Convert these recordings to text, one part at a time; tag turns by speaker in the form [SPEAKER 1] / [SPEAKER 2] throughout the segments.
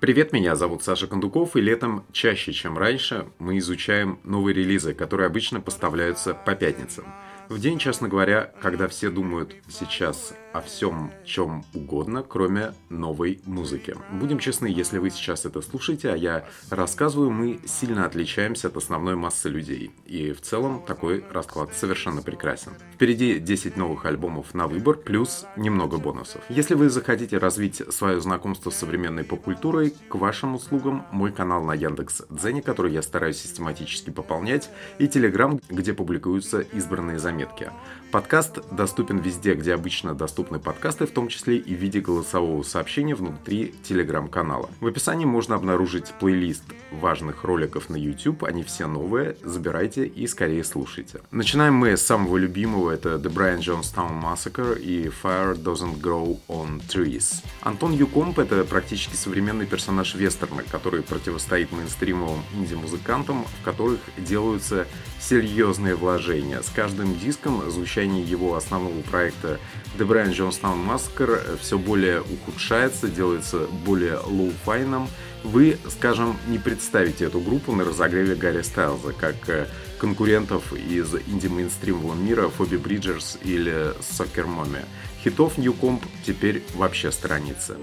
[SPEAKER 1] Привет, меня зовут Саша Кондуков, и летом чаще, чем раньше, мы изучаем новые релизы, которые обычно поставляются по пятницам. В день, честно говоря, когда все думают сейчас о всем, чем угодно, кроме новой музыки. Будем честны, если вы сейчас это слушаете, а я рассказываю, мы сильно отличаемся от основной массы людей. И в целом такой расклад совершенно прекрасен. Впереди 10 новых альбомов на выбор, плюс немного бонусов. Если вы захотите развить свое знакомство с современной поп-культурой, к вашим услугам мой канал на Яндекс Дзене, который я стараюсь систематически пополнять, и Телеграм, где публикуются избранные заметки. Подкаст доступен везде, где обычно доступны подкасты, в том числе и в виде голосового сообщения внутри телеграм-канала. В описании можно обнаружить плейлист важных роликов на YouTube, они все новые, забирайте и скорее слушайте. Начинаем мы с самого любимого, это The Brian Jonestown Massacre и Fire Doesn't Grow on Trees. Антон Юкомп — это практически современный персонаж вестерна, который противостоит мейнстримовым инди-музыкантам, в которых делаются серьезные вложения. С каждым диском звучание его основного проекта The Brian Jonestown Massacre все более ухудшается, делается более лоу-файным. Вы, скажем, не представите эту группу на разогреве Гарри Стайлза, как э, конкурентов из инди-мейнстримового мира Фиби Бриджерс или Soccer Mommy. Хитов Ньюкомп теперь вообще сторонится.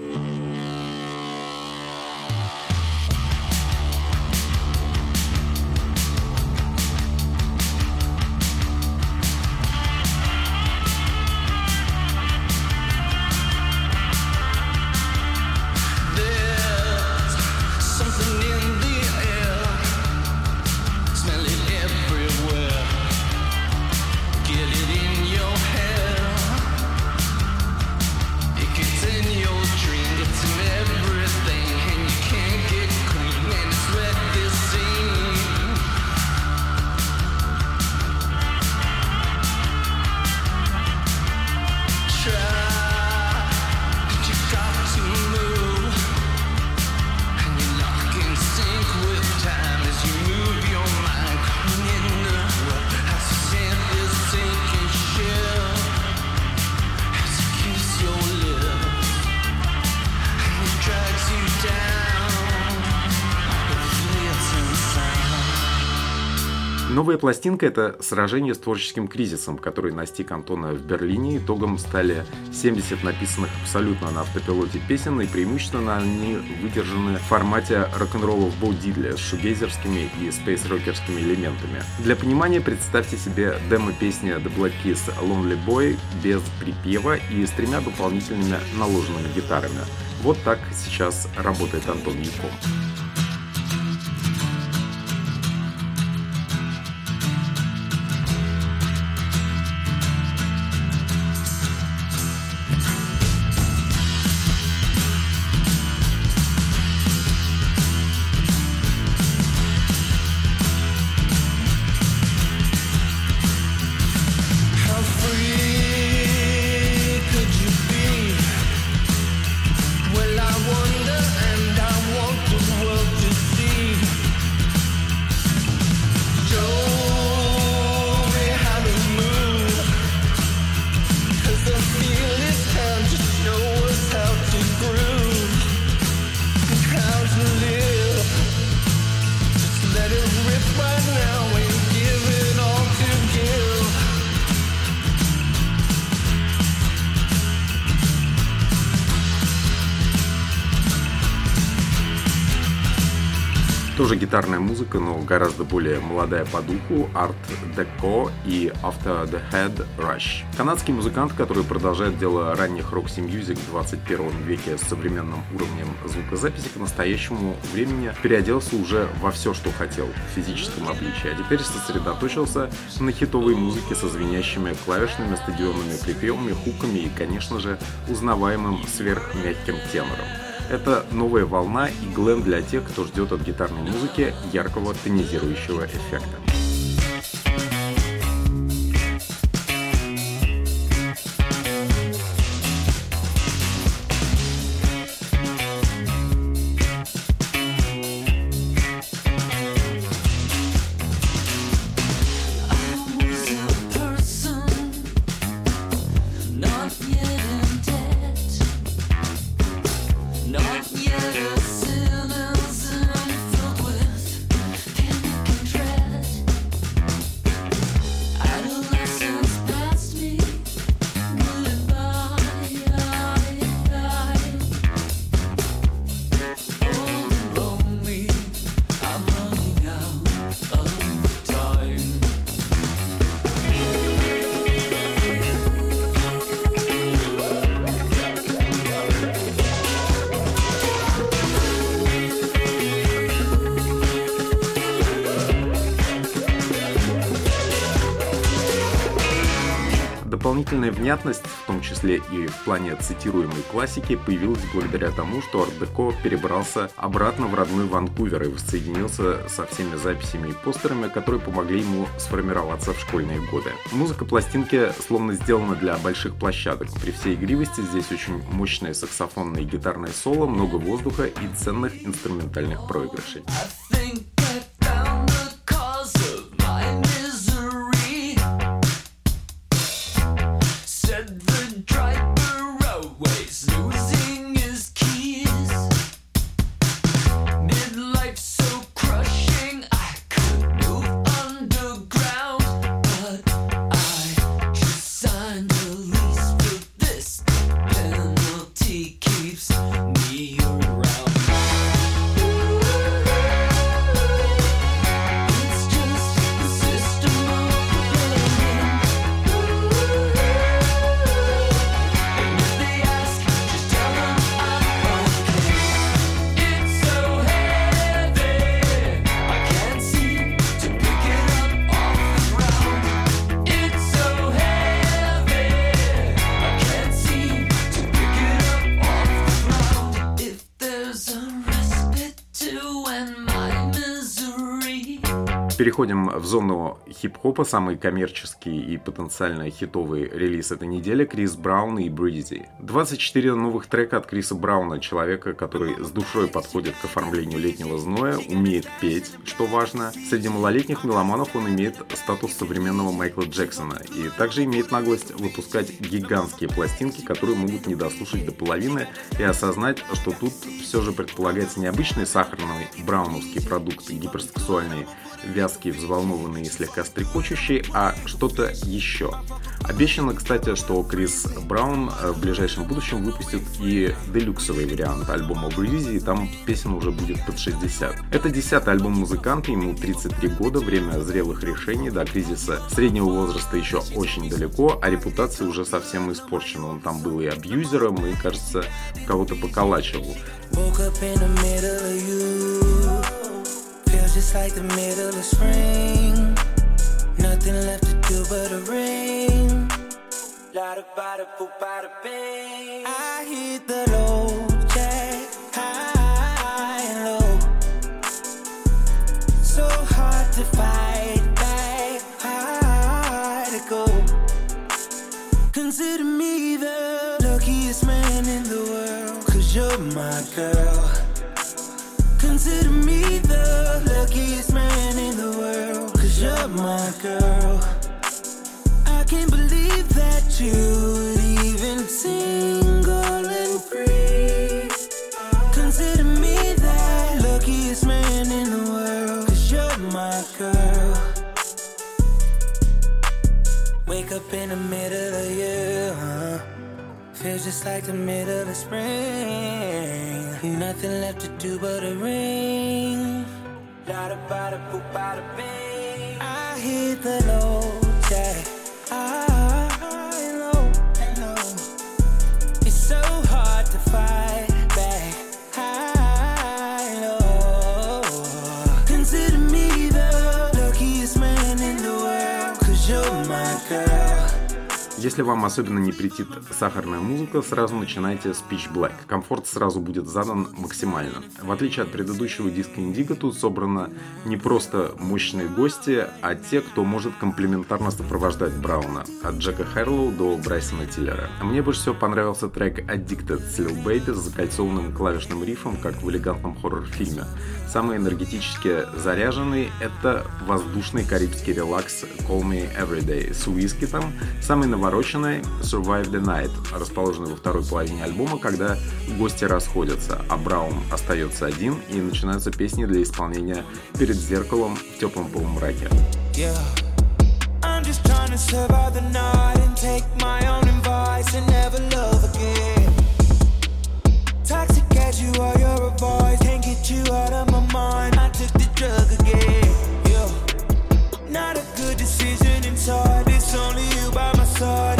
[SPEAKER 1] Пластинка – это сражение с творческим кризисом, который настиг Антона в Берлине. Итогом стали 70 написанных абсолютно на автопилоте песен, и преимущественно они выдержаны в формате рок-н-ролла в Бо Дидля с шугейзерскими и спейс-рокерскими элементами. Для понимания представьте себе демо-песни The Black Keys Lonely Boy без припева и с тремя дополнительными наложенными гитарами. Вот так сейчас работает Антон Яков. Более молодая по духу, Art Deco и After the Head Rush. Канадский музыкант, который продолжает дело ранних Roxy Music в 21 веке с современным уровнем звукозаписи, к настоящему времени переоделся уже во все, что хотел в физическом обличии, а теперь сосредоточился на хитовой музыке со звенящими клавишными, стадионными припевами, хуками и, конечно же, узнаваемым сверхмягким тенором. Это новая волна и глэм для тех, кто ждет от гитарной музыки яркого тонизирующего эффекта. Дополнительная внятность, в том числе и в плане цитируемой классики, появилась благодаря тому, что арт-деко перебрался обратно в родной Ванкувер и воссоединился со всеми записями и постерами, которые помогли ему сформироваться в школьные годы. Музыка пластинки словно сделана для больших площадок. При всей игривости здесь очень мощное саксофонное и гитарное соло, много воздуха и ценных инструментальных проигрышей. Переходим в зону хип-хопа. Самый коммерческий и потенциально хитовый релиз этой недели – Крис Браун и Бриди. 24 новых трека от Криса Брауна, человека, который с душой подходит к оформлению летнего зноя, умеет петь, что важно. Среди малолетних меломанов он имеет статус современного Майкла Джексона и также имеет наглость выпускать гигантские пластинки, которые могут не дослушать до половины и осознать, что тут все же предполагается необычный сахарный брауновский продукт гиперсексуальный вязкий, взволнованный и слегка стрекочущий, а что-то еще. Обещано, кстати, что Крис Браун э, в ближайшем будущем выпустит и делюксовый вариант альбома Breezy, и там песен уже будет под 60. Это десятый альбом музыканта, ему 33 года, время зрелых решений, до кризиса среднего возраста еще очень далеко, а репутация уже совсем испорчена. Он там был и абьюзером, и, кажется, кого-то поколачивал. Just like the middle of spring. Nothing left to do but a ring. I hit the low jack, high and low. So hard to fight back, hard to go. Consider me the luckiest man in the world, cause you're my girl. Consider me girl. I can't believe that you'd even single and free. Consider me that luckiest man in the world. Cause you're my girl. Wake up in the middle of the huh? Feels just like the middle of spring. Nothing left to do but a ring hit the low, yeah. Если вам особенно не претит сахарная музыка, сразу начинайте с Pitch Black. Комфорт сразу будет задан максимально. В отличие от предыдущего диска Индиго, тут собрано не просто мощные гости, а те, кто может комплементарно сопровождать Брауна. От Джека Херлоу до Брайсона Тиллера. Мне больше всего понравился трек Addicted с Lil Baby с закольцованным клавишным рифом, как в элегантном хоррор-фильме. Самый энергетически заряженный — это воздушный карибский релакс Call Me Everyday с Уискитом, самый навороченный навороченной Survive the Night, расположенной во второй половине альбома, когда гости расходятся, а Браун остается один и начинаются песни для исполнения перед зеркалом в теплом полумраке. Toxic as you are, you're a boy. Can't get you out of my mind. I took the drug again. vision inside. It's only you by my side.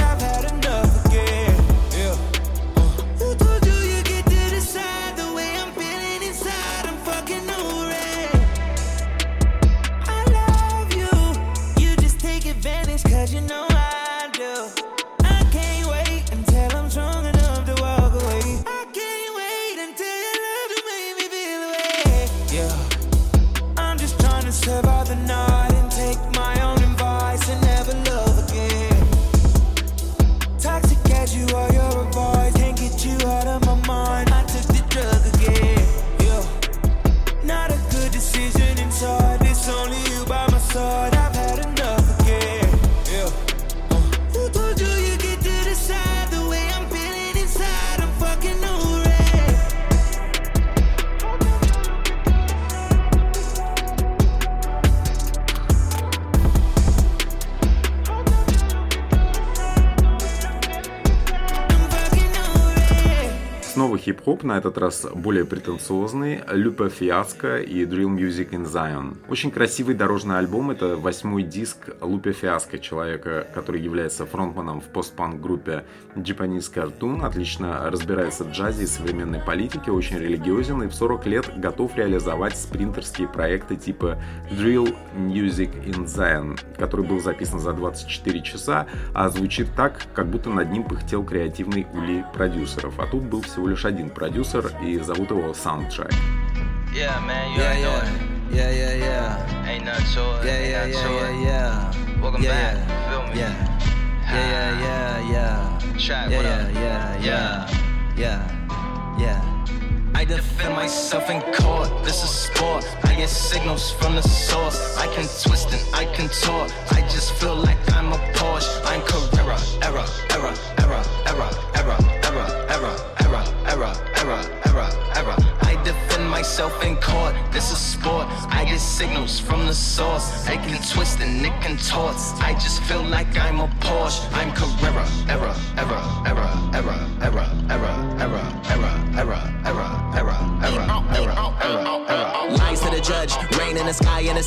[SPEAKER 1] Хип-хоп, на этот раз более претенциозный, Lupe Fiasco и Drill Music in Zion. Очень красивый дорожный альбом, это восьмой диск Lupe Fiasco, человека, который является фронтманом в постпанк группе Japanese Cartoon, отлично разбирается в джазе и современной политике, очень религиозен и в 40 лет готов реализовать спринтерские проекты типа Drill Music in Zion, который был записан за 24 часа, а звучит так, как будто над ним пыхтел креативный улей продюсеров. А тут был всего лишь один продюсер, и зовут его Soundtrack. Yeah, man, you yeah, yeah. Yeah, yeah, yeah. Ain't nothing to it. Yeah, yeah, yeah, yeah, yeah. Welcome yeah, back. Yeah. Feel me? Yeah. Yeah, yeah, yeah, yeah. Track, yeah, yeah, yeah, yeah, yeah, yeah. I defend myself in court, this is sport. I get signals from the source. I can twist and I contort. I just feel like I'm a Porsche. I'm I just feel like I'm a Porsche.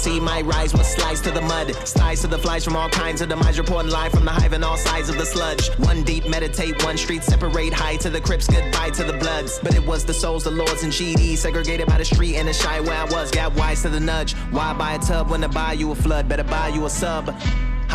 [SPEAKER 1] The sea rise with slice to the mud. Slice to the flies from all kinds of demise, reporting live from the hive and all sides of the sludge. One deep, meditate, one street, separate high to the crips, goodbye to the bloods. But it was the souls, the lords, and GD segregated by the street and the shy where I was. Got wise to the nudge. Why buy a tub when to buy you a flood? Better buy you a sub.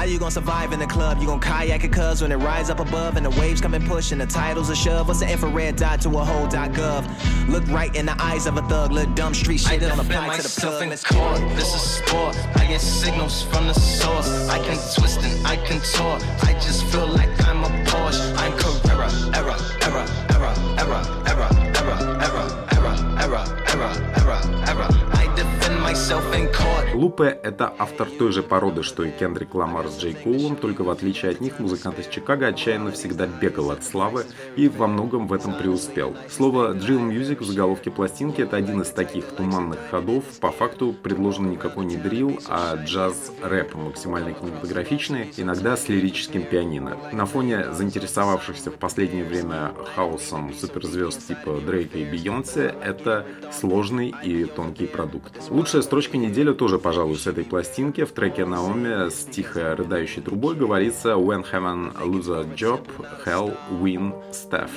[SPEAKER 1] How you gonna survive in the club? You gonna kayak it cuz when it rise up above and the waves come and push and the titles are shove? What's the infrared dot to a whole dot gov? Look right in the eyes of a thug, look dumb street shit don't apply to the plug. In court. This is sport. I get signals from the source. I can twist and I can talk. I just feel like I'm a Porsche. I'm Carrera, error, error, error, error, error, Лупе — это автор той же породы, что и Кендрик Ламар с Джей Коулом, только в отличие от них музыкант из Чикаго отчаянно всегда бегал от славы и во многом в этом преуспел. Слово «drill music» в заголовке пластинки — это один из таких туманных ходов. По факту предложен никакой не дрил, а джаз-рэп, максимально кинематографичный, иногда с лирическим пианино. На фоне заинтересовавшихся в последнее время хаосом суперзвезд типа Дрейка и Бейонсе это сложный и тонкий продукт. Лучшая строчка недели тоже пожалуй, с этой пластинки в треке Наоми с тихо рыдающей трубой говорится «When heaven lose a job, hell win staff».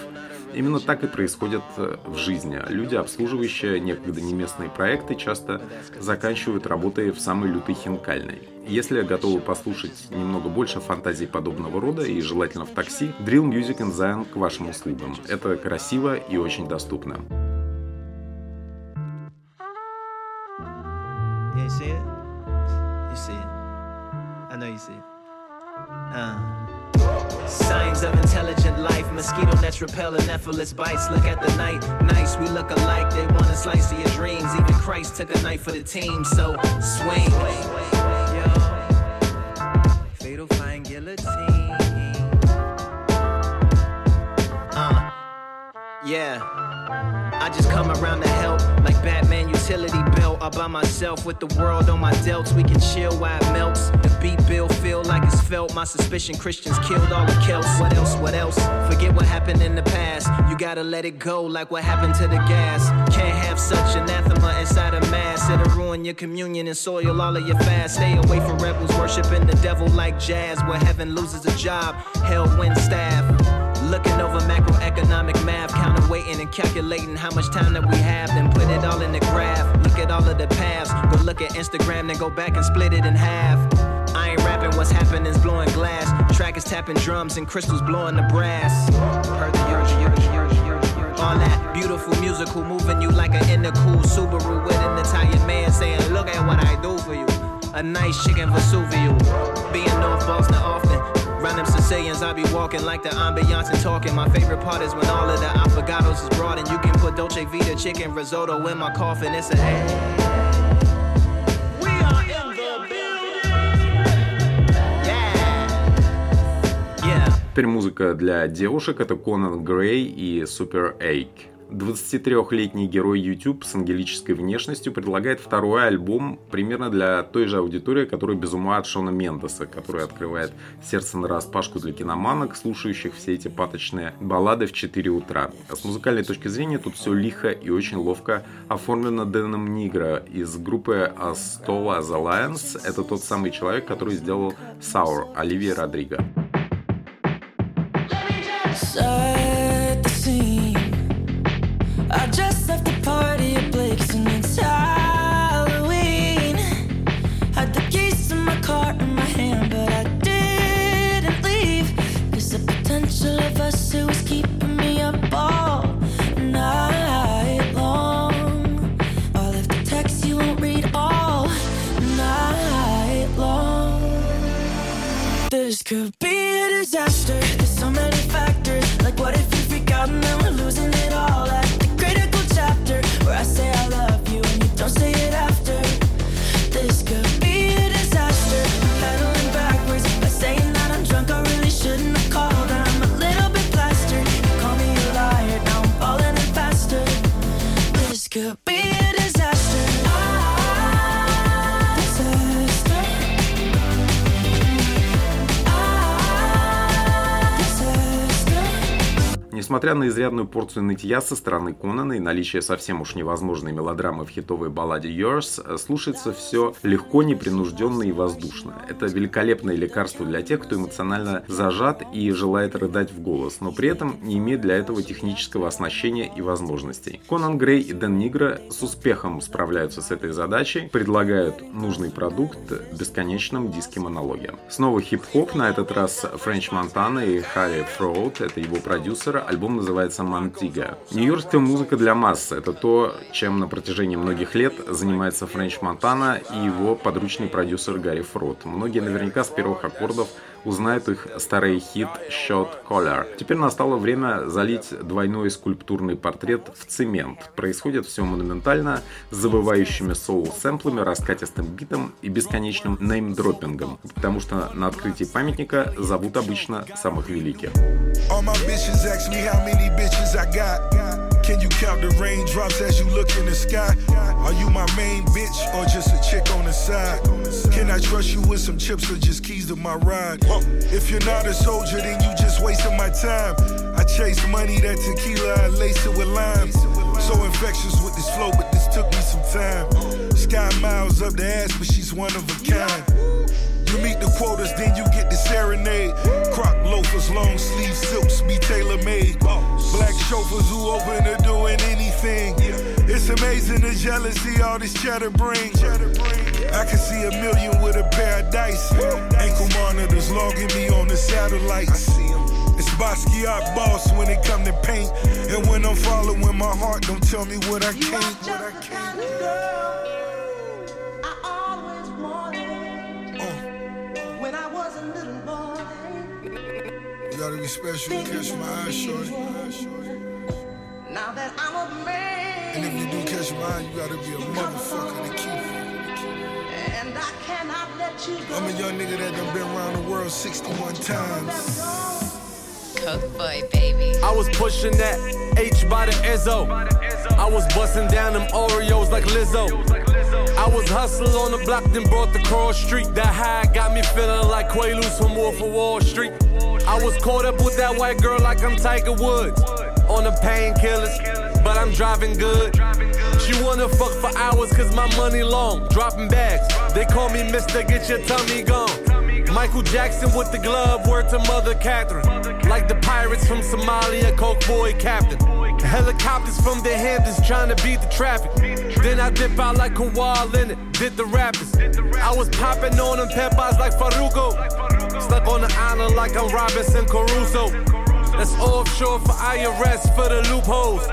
[SPEAKER 1] Именно так и происходит в жизни. Люди, обслуживающие некогда неместные проекты, часто заканчивают работой в самой лютой хинкальной. Если готовы послушать немного больше фантазий подобного рода и желательно в такси, Drill Music and Zion к вашим услугам. Это красиво и очень доступно. You see it? You see it. I know you see it. Uh. Signs of intelligent life, mosquito nets repel ephelis bites. Look at the night, nice, we look alike. They want a slice of your dreams. Even Christ took a knife for the team, so swing. Yo, fatal flying guillotine. Uh, yeah. I just come around to help, like Batman utility belt. All by myself with the world on my delts. We can chill while it melts. The beat bill feel like it's felt. My suspicion Christians killed all the Celts. What else? What else? Forget what happened in the past. You gotta let it go, like what happened to the gas. Can't have such anathema inside a mass. It'll ruin your communion and soil all of your fast. Stay away from rebels worshiping the devil like jazz. Where heaven loses a job, hell wins staff. Looking over macroeconomic math, counting, waiting, and calculating how much time that we have. Then put it all in the graph. Look at all of the paths. Go look at Instagram, then go back and split it in half. I ain't rapping, what's happening is blowing glass. Track is tapping drums and crystals blowing the brass. All that beautiful musical moving you like an intercool Subaru with an Italian man saying, Look at what I do for you. A nice chicken Vesuvio. Being North Boston often. Round them Sicilians, I be walking like the ambiance and talking. My favorite part is when all of the affogatos is brought and you can put Dolce Vita chicken risotto in my coffin. It's a We are in the Yeah. Yeah. Теперь музыка для девушек. Это Конан Грей и Super Ache. 23-летний герой YouTube с ангелической внешностью предлагает второй альбом примерно для той же аудитории, которая без ума от Шона Мендеса, который открывает сердце на распашку для киноманок, слушающих все эти паточные баллады в 4 утра. А с музыкальной точки зрения тут все лихо и очень ловко оформлено Дэном Нигра из группы Astola The Lions. Это тот самый человек, который сделал Sour Оливия Родриго.
[SPEAKER 2] could
[SPEAKER 1] Несмотря на изрядную порцию нытья со стороны Конана и наличие совсем уж невозможной мелодрамы в хитовой балладе Yours, слушается все легко, непринужденно и воздушно. Это великолепное лекарство для тех, кто эмоционально зажат и желает рыдать в голос, но при этом не имеет для этого технического оснащения и возможностей. Конан Грей и Дэн Нигра с успехом справляются с этой задачей, предлагают нужный продукт бесконечном диске монологе. Снова хип-хоп, на этот раз Френч Монтана и Харри Фроуд, это его продюсера, Альбом называется «Мантига». Нью-Йоркская музыка для масс — это то, чем на протяжении многих лет занимается Френч Монтана и его подручный продюсер Гарри Фрот. Многие наверняка с первых аккордов узнают их старый хит «Shot Collar». Теперь настало время залить двойной скульптурный портрет в цемент. Происходит все монументально, с забывающими соул-сэмплами, раскатистым битом и бесконечным неймдропингом, потому что на открытии памятника зовут обычно самых великих. Can you count the raindrops as you look in the sky? Are you my main bitch or just a chick on the side? Can I trust you with some chips or just keys to my ride? If you're not a soldier, then you just wasting my time. I chase money, that tequila, I lace it with lime. So infectious with this flow, but this took me some time. Sky miles up the ass, but she's one of a kind. You meet the quotas, then you get the serenade. Croc loafers, long sleeve silks be tailor made. Black chauffeurs who open to doing anything. It's amazing the jealousy all this chatter brings. I can see a million with a pair of dice. Ankle monitors logging me on the satellites. It's Basquiat boss when it come to paint. And when I'm following my heart, don't tell me what I can't. What I can't. You be special to catch my eyes, shorty. Now that I'm a man. And if you do catch my eye, you gotta be a motherfucker to keep it. And I cannot let you go. I'm a young nigga that done been around the world 61 times.
[SPEAKER 3] Cook boy, baby. I was pushing that H by the Izzo. I was busting down them Oreos like Lizzo. I was hustling on the block, then brought the cross street. That high got me feeling like Quaaludes from Wolf of Wall Street. I was caught up with that white girl like I'm Tiger Woods. On the painkillers, but I'm driving good. She wanna fuck for hours cause my money long. Dropping bags, they call me Mr. Get Your Tummy Gone. Michael Jackson with the glove, word to Mother Catherine. Like the pirates from Somalia, Coke Boy Captain. Helicopters from the Hamptons trying to beat the traffic. Then I dip out like Kawhi Leonard, did the rappers. I was popping on them peppers like Faruko. Stuck on the island like I'm Robinson Caruso. That's offshore for IRS for the loopholes.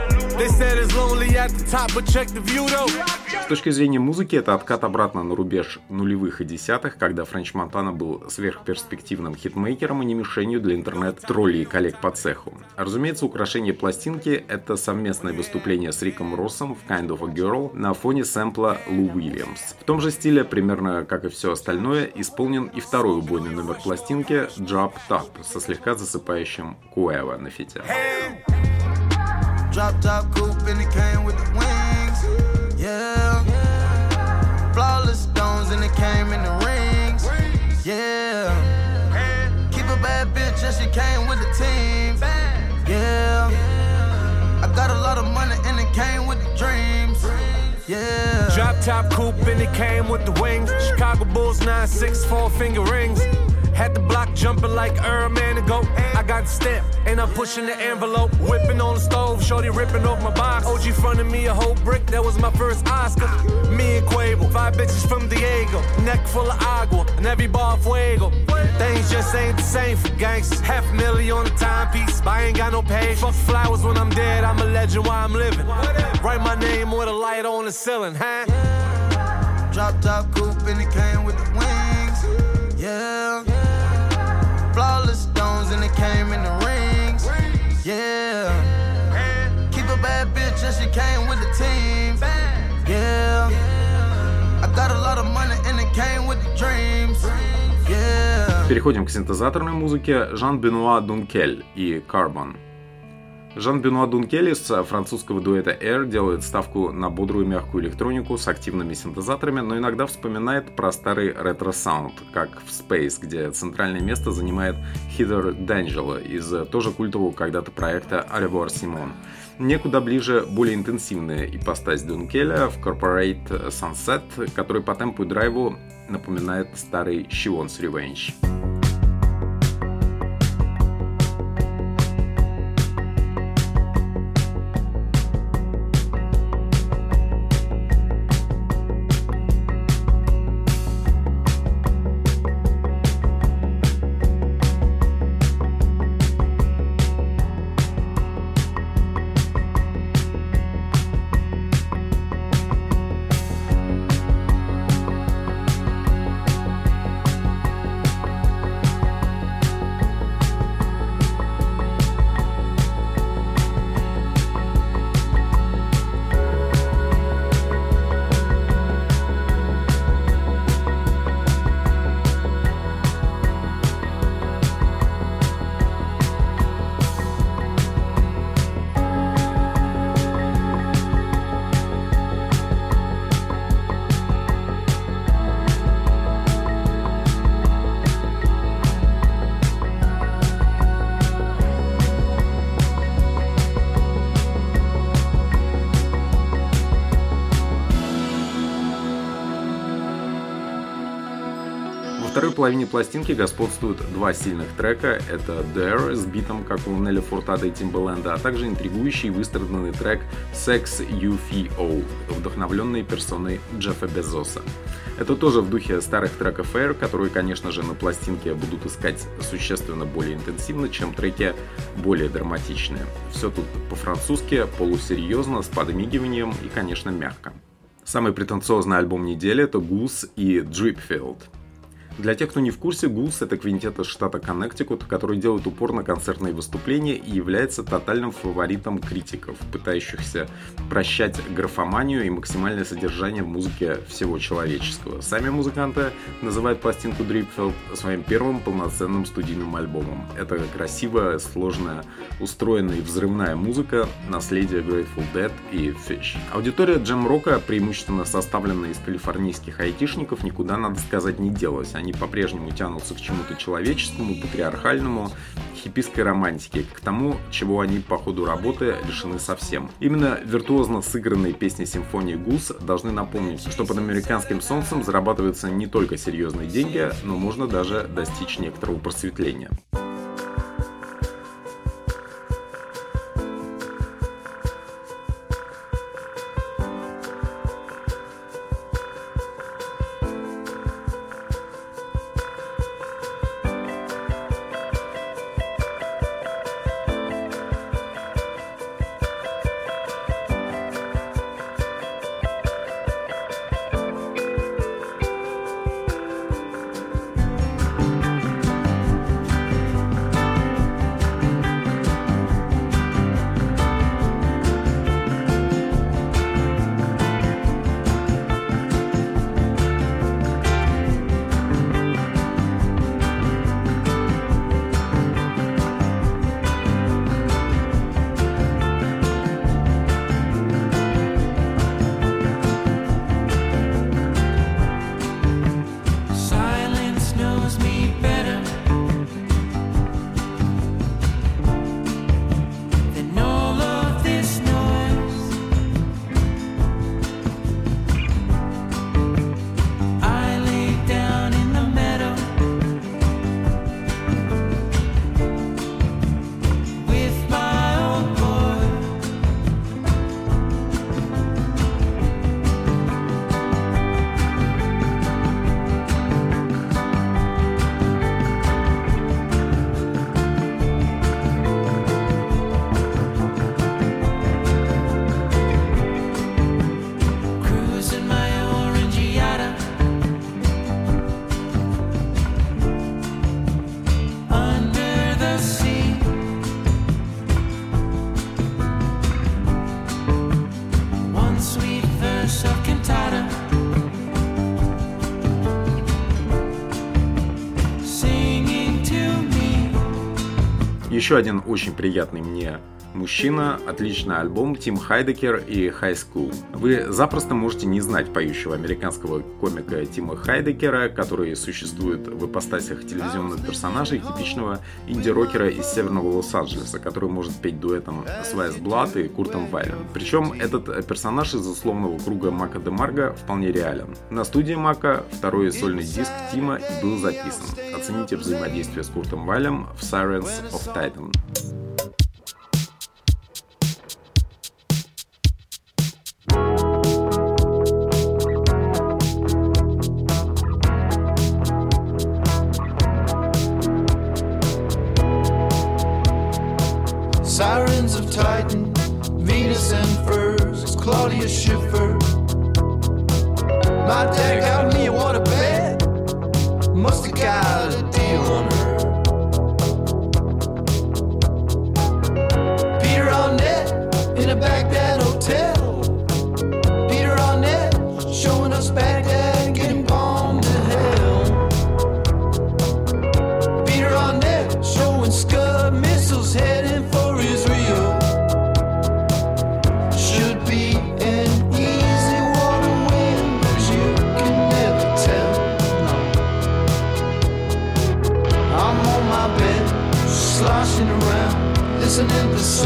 [SPEAKER 1] С точки зрения музыки, это откат обратно на рубеж нулевых и десятых, когда Френч Монтана был сверхперспективным хитмейкером и не мишенью для интернет-троллей и коллег по цеху. Разумеется, украшение пластинки — это совместное выступление с Риком Россом в Kind of a Girl на фоне сэмпла Лу Уильямс. В том же стиле, примерно как и все остальное, исполнен и второй убойный номер пластинки Drop Top со слегка засыпающим Куэва на фите. Hey!
[SPEAKER 4] Drop top coupe and it came with the wings. Yeah. Flawless stones and it came in the rings. Yeah. Keep a bad bitch and she came with the team. Yeah. I got a lot of money and it came with the dreams. Yeah.
[SPEAKER 3] Drop top coupe and it came with the wings. Chicago Bulls 964 finger rings. Had the block jumping like Earl Man ago. I got the stamp and I'm pushing the envelope. Whipping on the stove, shorty ripping off my box. OG fronted me a whole brick, that was my first Oscar. Me and Quavo, five bitches from Diego. Neck full of agua, and every bar fuego. Things just ain't the same for gangsters. Half a million on the timepiece, but I ain't got no pay. Fuck flowers when I'm dead, I'm a legend while I'm living. Write my name with a light on the ceiling, huh?
[SPEAKER 4] Drop top coupe she came with the team. Yeah. I got a lot of money and it came with the dreams.
[SPEAKER 1] Переходим к синтезаторной музыке Жан-Бенуа Дункель и Carbon. Жан-Бенуа Дункель из французского дуэта Air делает ставку на бодрую мягкую электронику с активными синтезаторами, но иногда вспоминает про старый ретро-саунд, как в Space, где центральное место занимает Хизер Д'Анджело из тоже культового когда-то проекта Au Revoir Simone. Некуда ближе более интенсивная ипостась Дункеля в Corporate Sunset, который по темпу и драйву напоминает старый Shivon's Revenge. Половине пластинки господствуют два сильных трека. Это Dare с битом, как у Нелли Фуртада и Тимбаленда, а также интригующий выстраданный трек Sex UFO, вдохновленный персоной Джеффа Безоса. Это тоже в духе старых треков Air, которые, конечно же, на пластинке будут искать существенно более интенсивно, чем треки более драматичные. Все тут по-французски, полусерьезно, с подмигиванием и, конечно, мягко. Самый претенциозный альбом недели это Goose и Dripfield. Для тех, кто не в курсе, Гулс — это квинтет из штата Коннектикут, который делает упор на концертные выступления и является тотальным фаворитом критиков, пытающихся прощать графоманию и максимальное содержание в музыке всего человеческого. Сами музыканты называют пластинку Dripfield своим первым полноценным студийным альбомом. Это красивая, сложная, устроенная и взрывная музыка, наследие Grateful Dead и Fish. Аудитория джем-рока, преимущественно составленная из калифорнийских айтишников, никуда, надо сказать, не делась они по-прежнему тянутся к чему-то человеческому, патриархальному, хиппийской романтике, к тому, чего они по ходу работы лишены совсем. Именно виртуозно сыгранные песни симфонии Гус должны напомнить, что под американским солнцем зарабатываются не только серьезные деньги, но можно даже достичь некоторого просветления. Еще один очень приятный мне Мужчина, отличный альбом Тим Хайдекер и High School. Вы запросто можете не знать поющего американского комика Тима Хайдекера, который существует в ипостасях телевизионных персонажей типичного инди-рокера из северного Лос-Анджелеса, который может петь дуэтом с Вайс Блад и Куртом Вайлем. Причем этот персонаж из условного круга Мака де Марго вполне реален. На студии Мака второй сольный диск Тима был записан. Оцените взаимодействие с Куртом Вайлем в Sirens of Titan.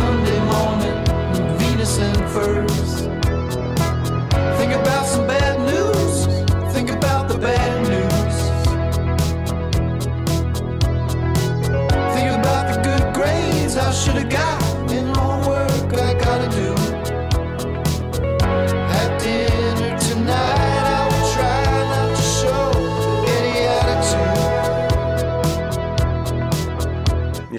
[SPEAKER 5] Sunday morning with Venus and furs. Think about some bad news. Think about the bad news. Think about the good grades I should have got.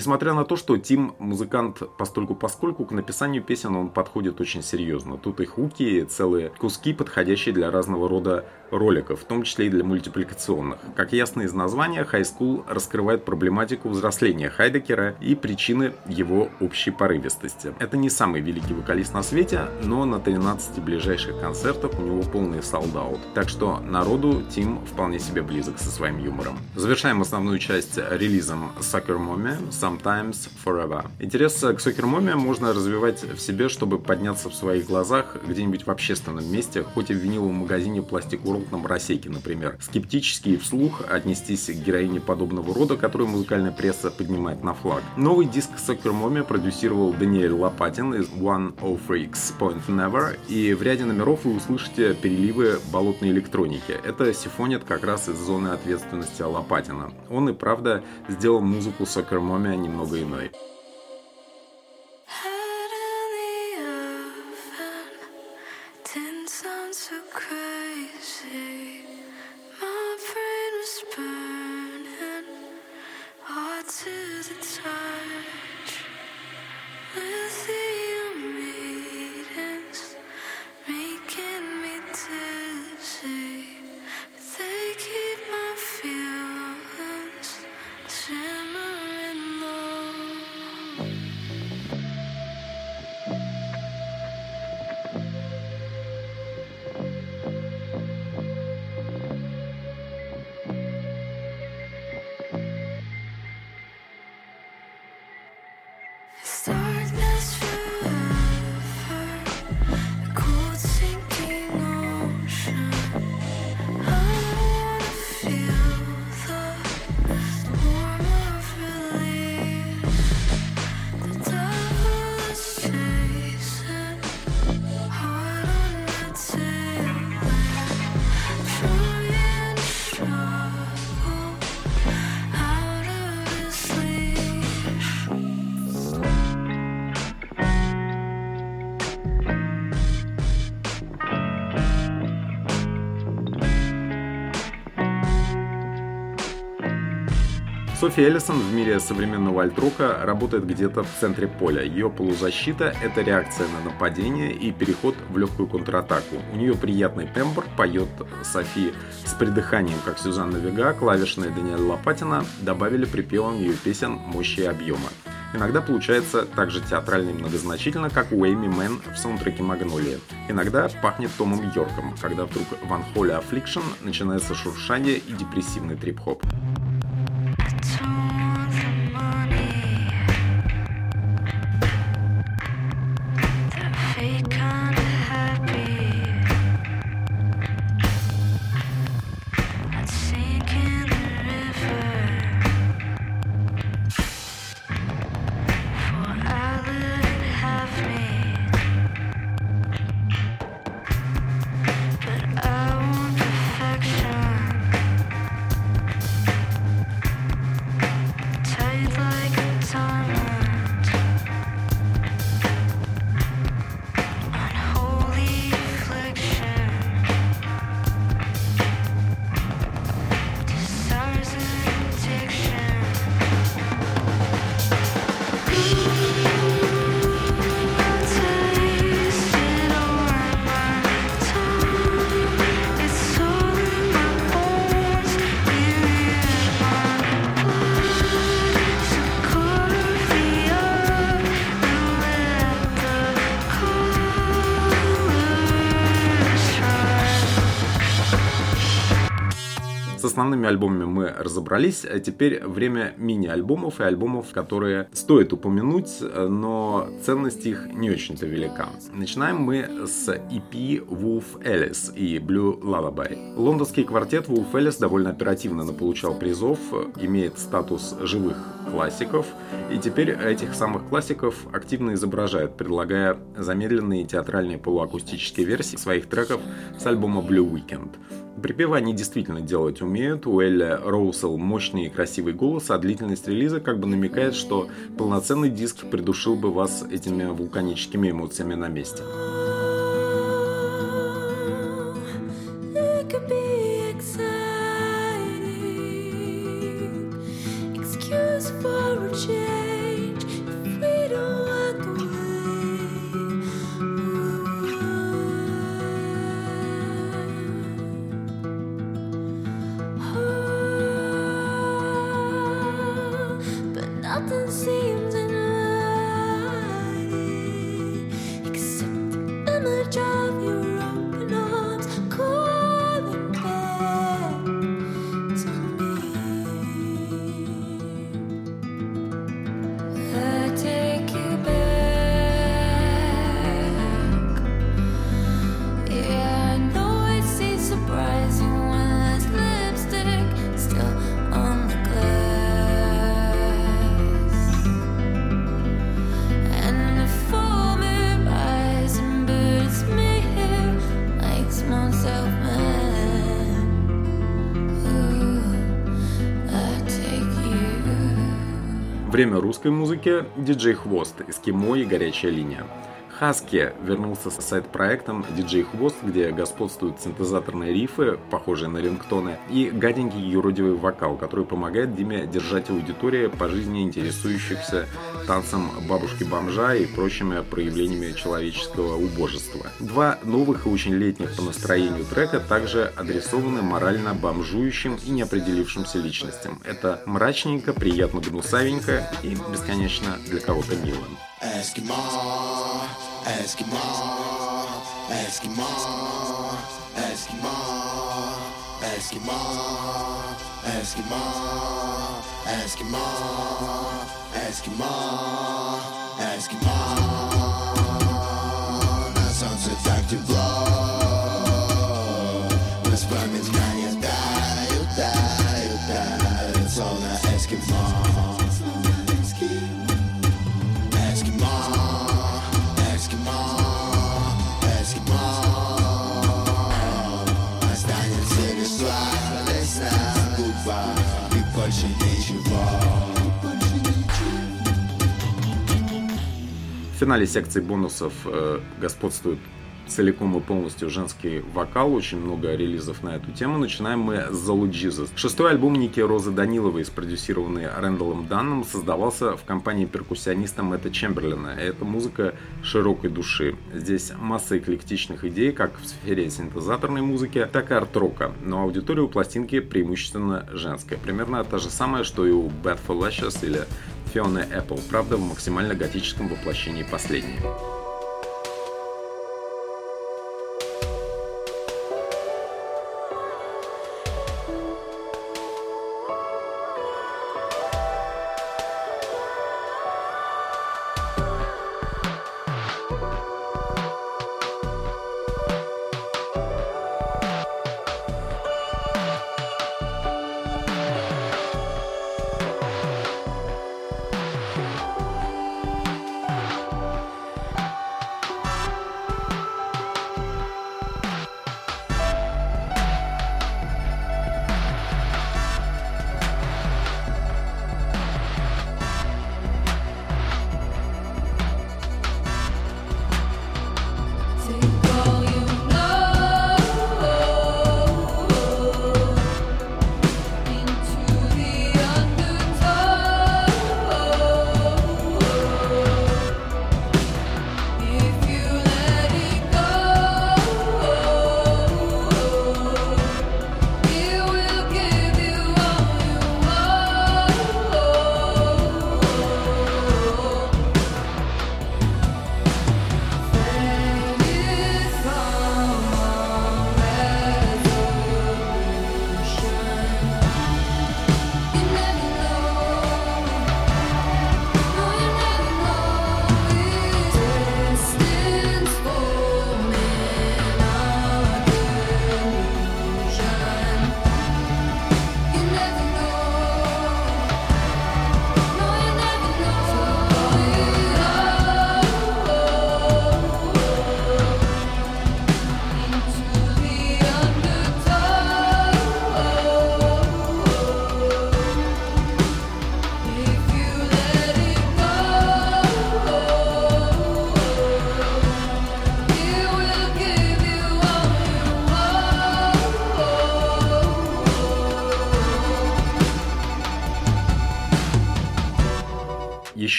[SPEAKER 1] Несмотря на то, что Тим музыкант постольку поскольку к написанию песен он подходит очень серьезно. Тут и хуки, целые куски, подходящие для разного рода роликов, в том числе и для мультипликационных. Как ясно из названия, High School раскрывает проблематику взросления Хайдекера и причины его общей порывистости. Это не самый великий вокалист на свете, но на 13 ближайших концертах у него полный солдат. Так что народу Тим вполне себе близок со своим юмором. Завершаем основную часть релизом Sucker Mommy Sometimes Forever. Интерес к Soccer Mommy можно развивать в себе, чтобы подняться в своих глазах где-нибудь в общественном месте, хоть и в виниловом магазине Plastic World крупном рассеке, например. Скептически и вслух отнестись к героине подобного рода, которую музыкальная пресса поднимает на флаг. Новый диск Soccer Mommy продюсировал Даниэль Лопатин из One of Freaks Point Never, и в ряде номеров вы услышите переливы болотной электроники. Это сифонит как раз из зоны ответственности Лопатина. Он и правда сделал музыку Soccer Mommy немного иной. Софи Эллисон в мире современного альтрока работает где-то в центре поля. Ее полузащита – это реакция на нападение и переход в легкую контратаку. У нее приятный тембр, поет Софи с придыханием, как Сюзанна Вега, клавишная Даниэль Лопатина добавили припевом ее песен мощи и объема. Иногда получается так же театрально и многозначительно, как у Эйми Мэн в саундтреке «Магнолия». Иногда пахнет Томом Йорком, когда вдруг в Unholy Affliction начинается шуршание и депрессивный трип-хоп. Yes. Основными альбомами мы разобрались, а теперь время мини-альбомов и альбомов, которые стоит упомянуть, но ценность их не очень-то велика. Начинаем мы с EP Wolf Alice и Blue Lullaby. Лондонский квартет Wolf Alice довольно оперативно получал призов, имеет статус живых классиков, и теперь этих самых классиков активно изображают, предлагая замедленные театральные полуакустические версии своих треков с альбома Blue Weekend. Припевы они действительно делать умеют. У Элли Роусел мощный и красивый голос, а длительность релиза как бы намекает, что полноценный диск придушил бы вас этими вулканическими эмоциями на месте. Русской музыки – диджей Хвост, Эскимо и Горячая линия. Хаски вернулся с сайт-проектом DJ Хвост, где господствуют синтезаторные рифы, похожие на рингтоны, и гаденький юродивый вокал, который помогает Диме держать аудитории по жизни интересующихся танцем бабушки-бомжа и прочими проявлениями человеческого убожества. Два новых и очень летних по настроению трека также адресованы морально бомжующим и неопределившимся личностям. Это мрачненько, приятно гнусавенько и бесконечно для кого-то Eskimo, Eskimo, Eskimo, Eskimo, Eskimo, Eskimo. That sounds effective, bro. В финале секции бонусов э, господствует целиком и полностью женский вокал, очень много релизов на эту тему. Начинаем мы с The Jesus. Шестой альбом Ники Розы Даниловой, спродюсированный Рэндаллом Данном, создавался в компании перкуссиониста Мэтта Чемберлина. Это музыка широкой души. Здесь масса эклектичных идей, как в сфере синтезаторной музыки, так и арт-рока. Но аудитория у пластинки преимущественно женская. Примерно та же самая, что и у Bad for Lashes или Fiona Apple, правда в максимально готическом воплощении последней.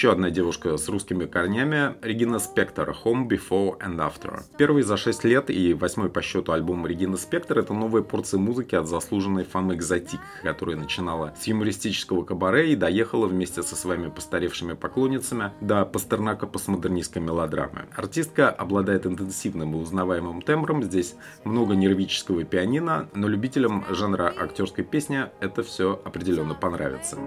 [SPEAKER 1] Еще одна девушка с русскими корнями – Регина Спектор «Home Before and After». Первый за 6 лет и восьмой по счету альбом Регины Спектор – это новая порция музыки от заслуженной Фамы Экзотик, которая начинала с юмористического кабаре и доехала вместе со своими постаревшими поклонницами до пастернака постмодернистской мелодрамы. Артистка обладает интенсивным и узнаваемым тембром, здесь много нервического пианино, но любителям жанра актерской песни это все определенно понравится.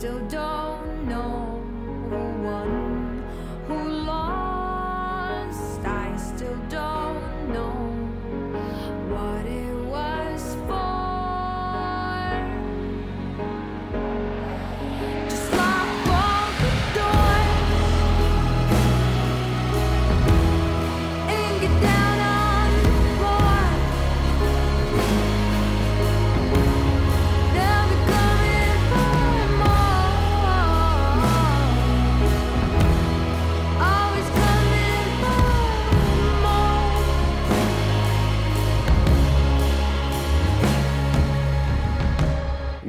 [SPEAKER 1] still don't know one.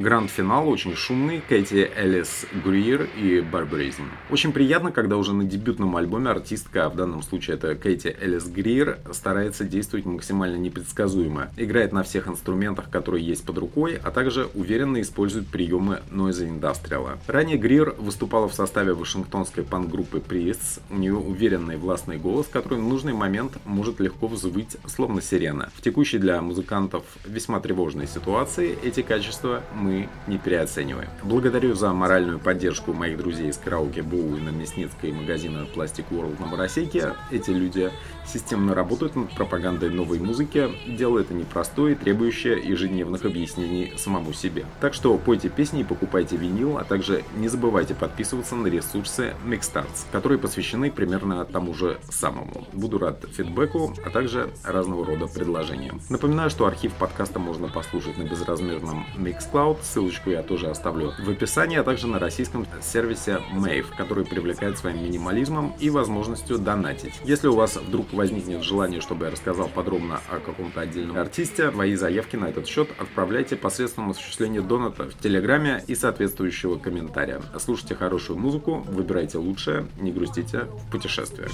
[SPEAKER 1] Гранд-финал очень шумный, Кэти Элис Гриер и Барбаризм. Очень приятно, когда уже на дебютном альбоме артистка, а в данном случае это Кэти Элис Гриер, старается действовать максимально непредсказуемо. Играет на всех инструментах, которые есть под рукой, а также уверенно использует приемы Noise Industrial. Ранее Гриер выступала в составе вашингтонской панк-группы Priests. У нее уверенный властный голос, который в нужный момент может легко взвыть, словно сирена. В текущей для музыкантов весьма тревожной ситуации эти качества мы не переоцениваем. Благодарю за моральную поддержку моих друзей из караоке Боуина, Мясницкой и магазина Plastic World на Моросейке. Эти люди системно работают над пропагандой новой музыки, дело это непростое, требующее ежедневных объяснений самому себе. Так что пойте песни и покупайте винил, а также не забывайте подписываться на ресурсы Mixstarts, которые посвящены примерно тому же самому. Буду рад фидбэку, а также разного рода предложениям. Напоминаю, что архив подкаста можно послушать на безразмерном Mixcloud, ссылочку я тоже оставлю в описании, а также на российском сервисе Mave, который привлекает своим минимализмом и возможностью донатить. Если у вас вдруг возникнет желание, чтобы я рассказал подробно о каком-то отдельном артисте, свои заявки на этот счет отправляйте посредством осуществления доната в Телеграме и соответствующего комментария. Слушайте хорошую музыку, выбирайте лучшее, не грустите в путешествиях.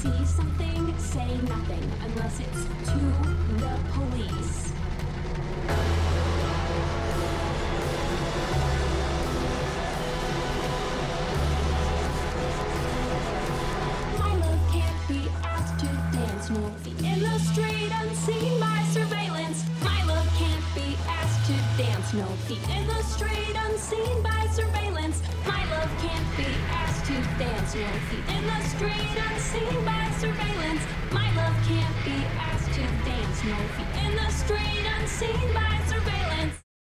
[SPEAKER 1] See something, say nothing unless it's to the police. My love can't be asked to dance, nor be in the street unseen by surveillance. My love can't be asked to dance. No feet in the street unseen by surveillance. My love can't be asked to dance. your feet in the street unseen by surveillance. My love can't be asked to dance. No feet in the street unseen by surveillance.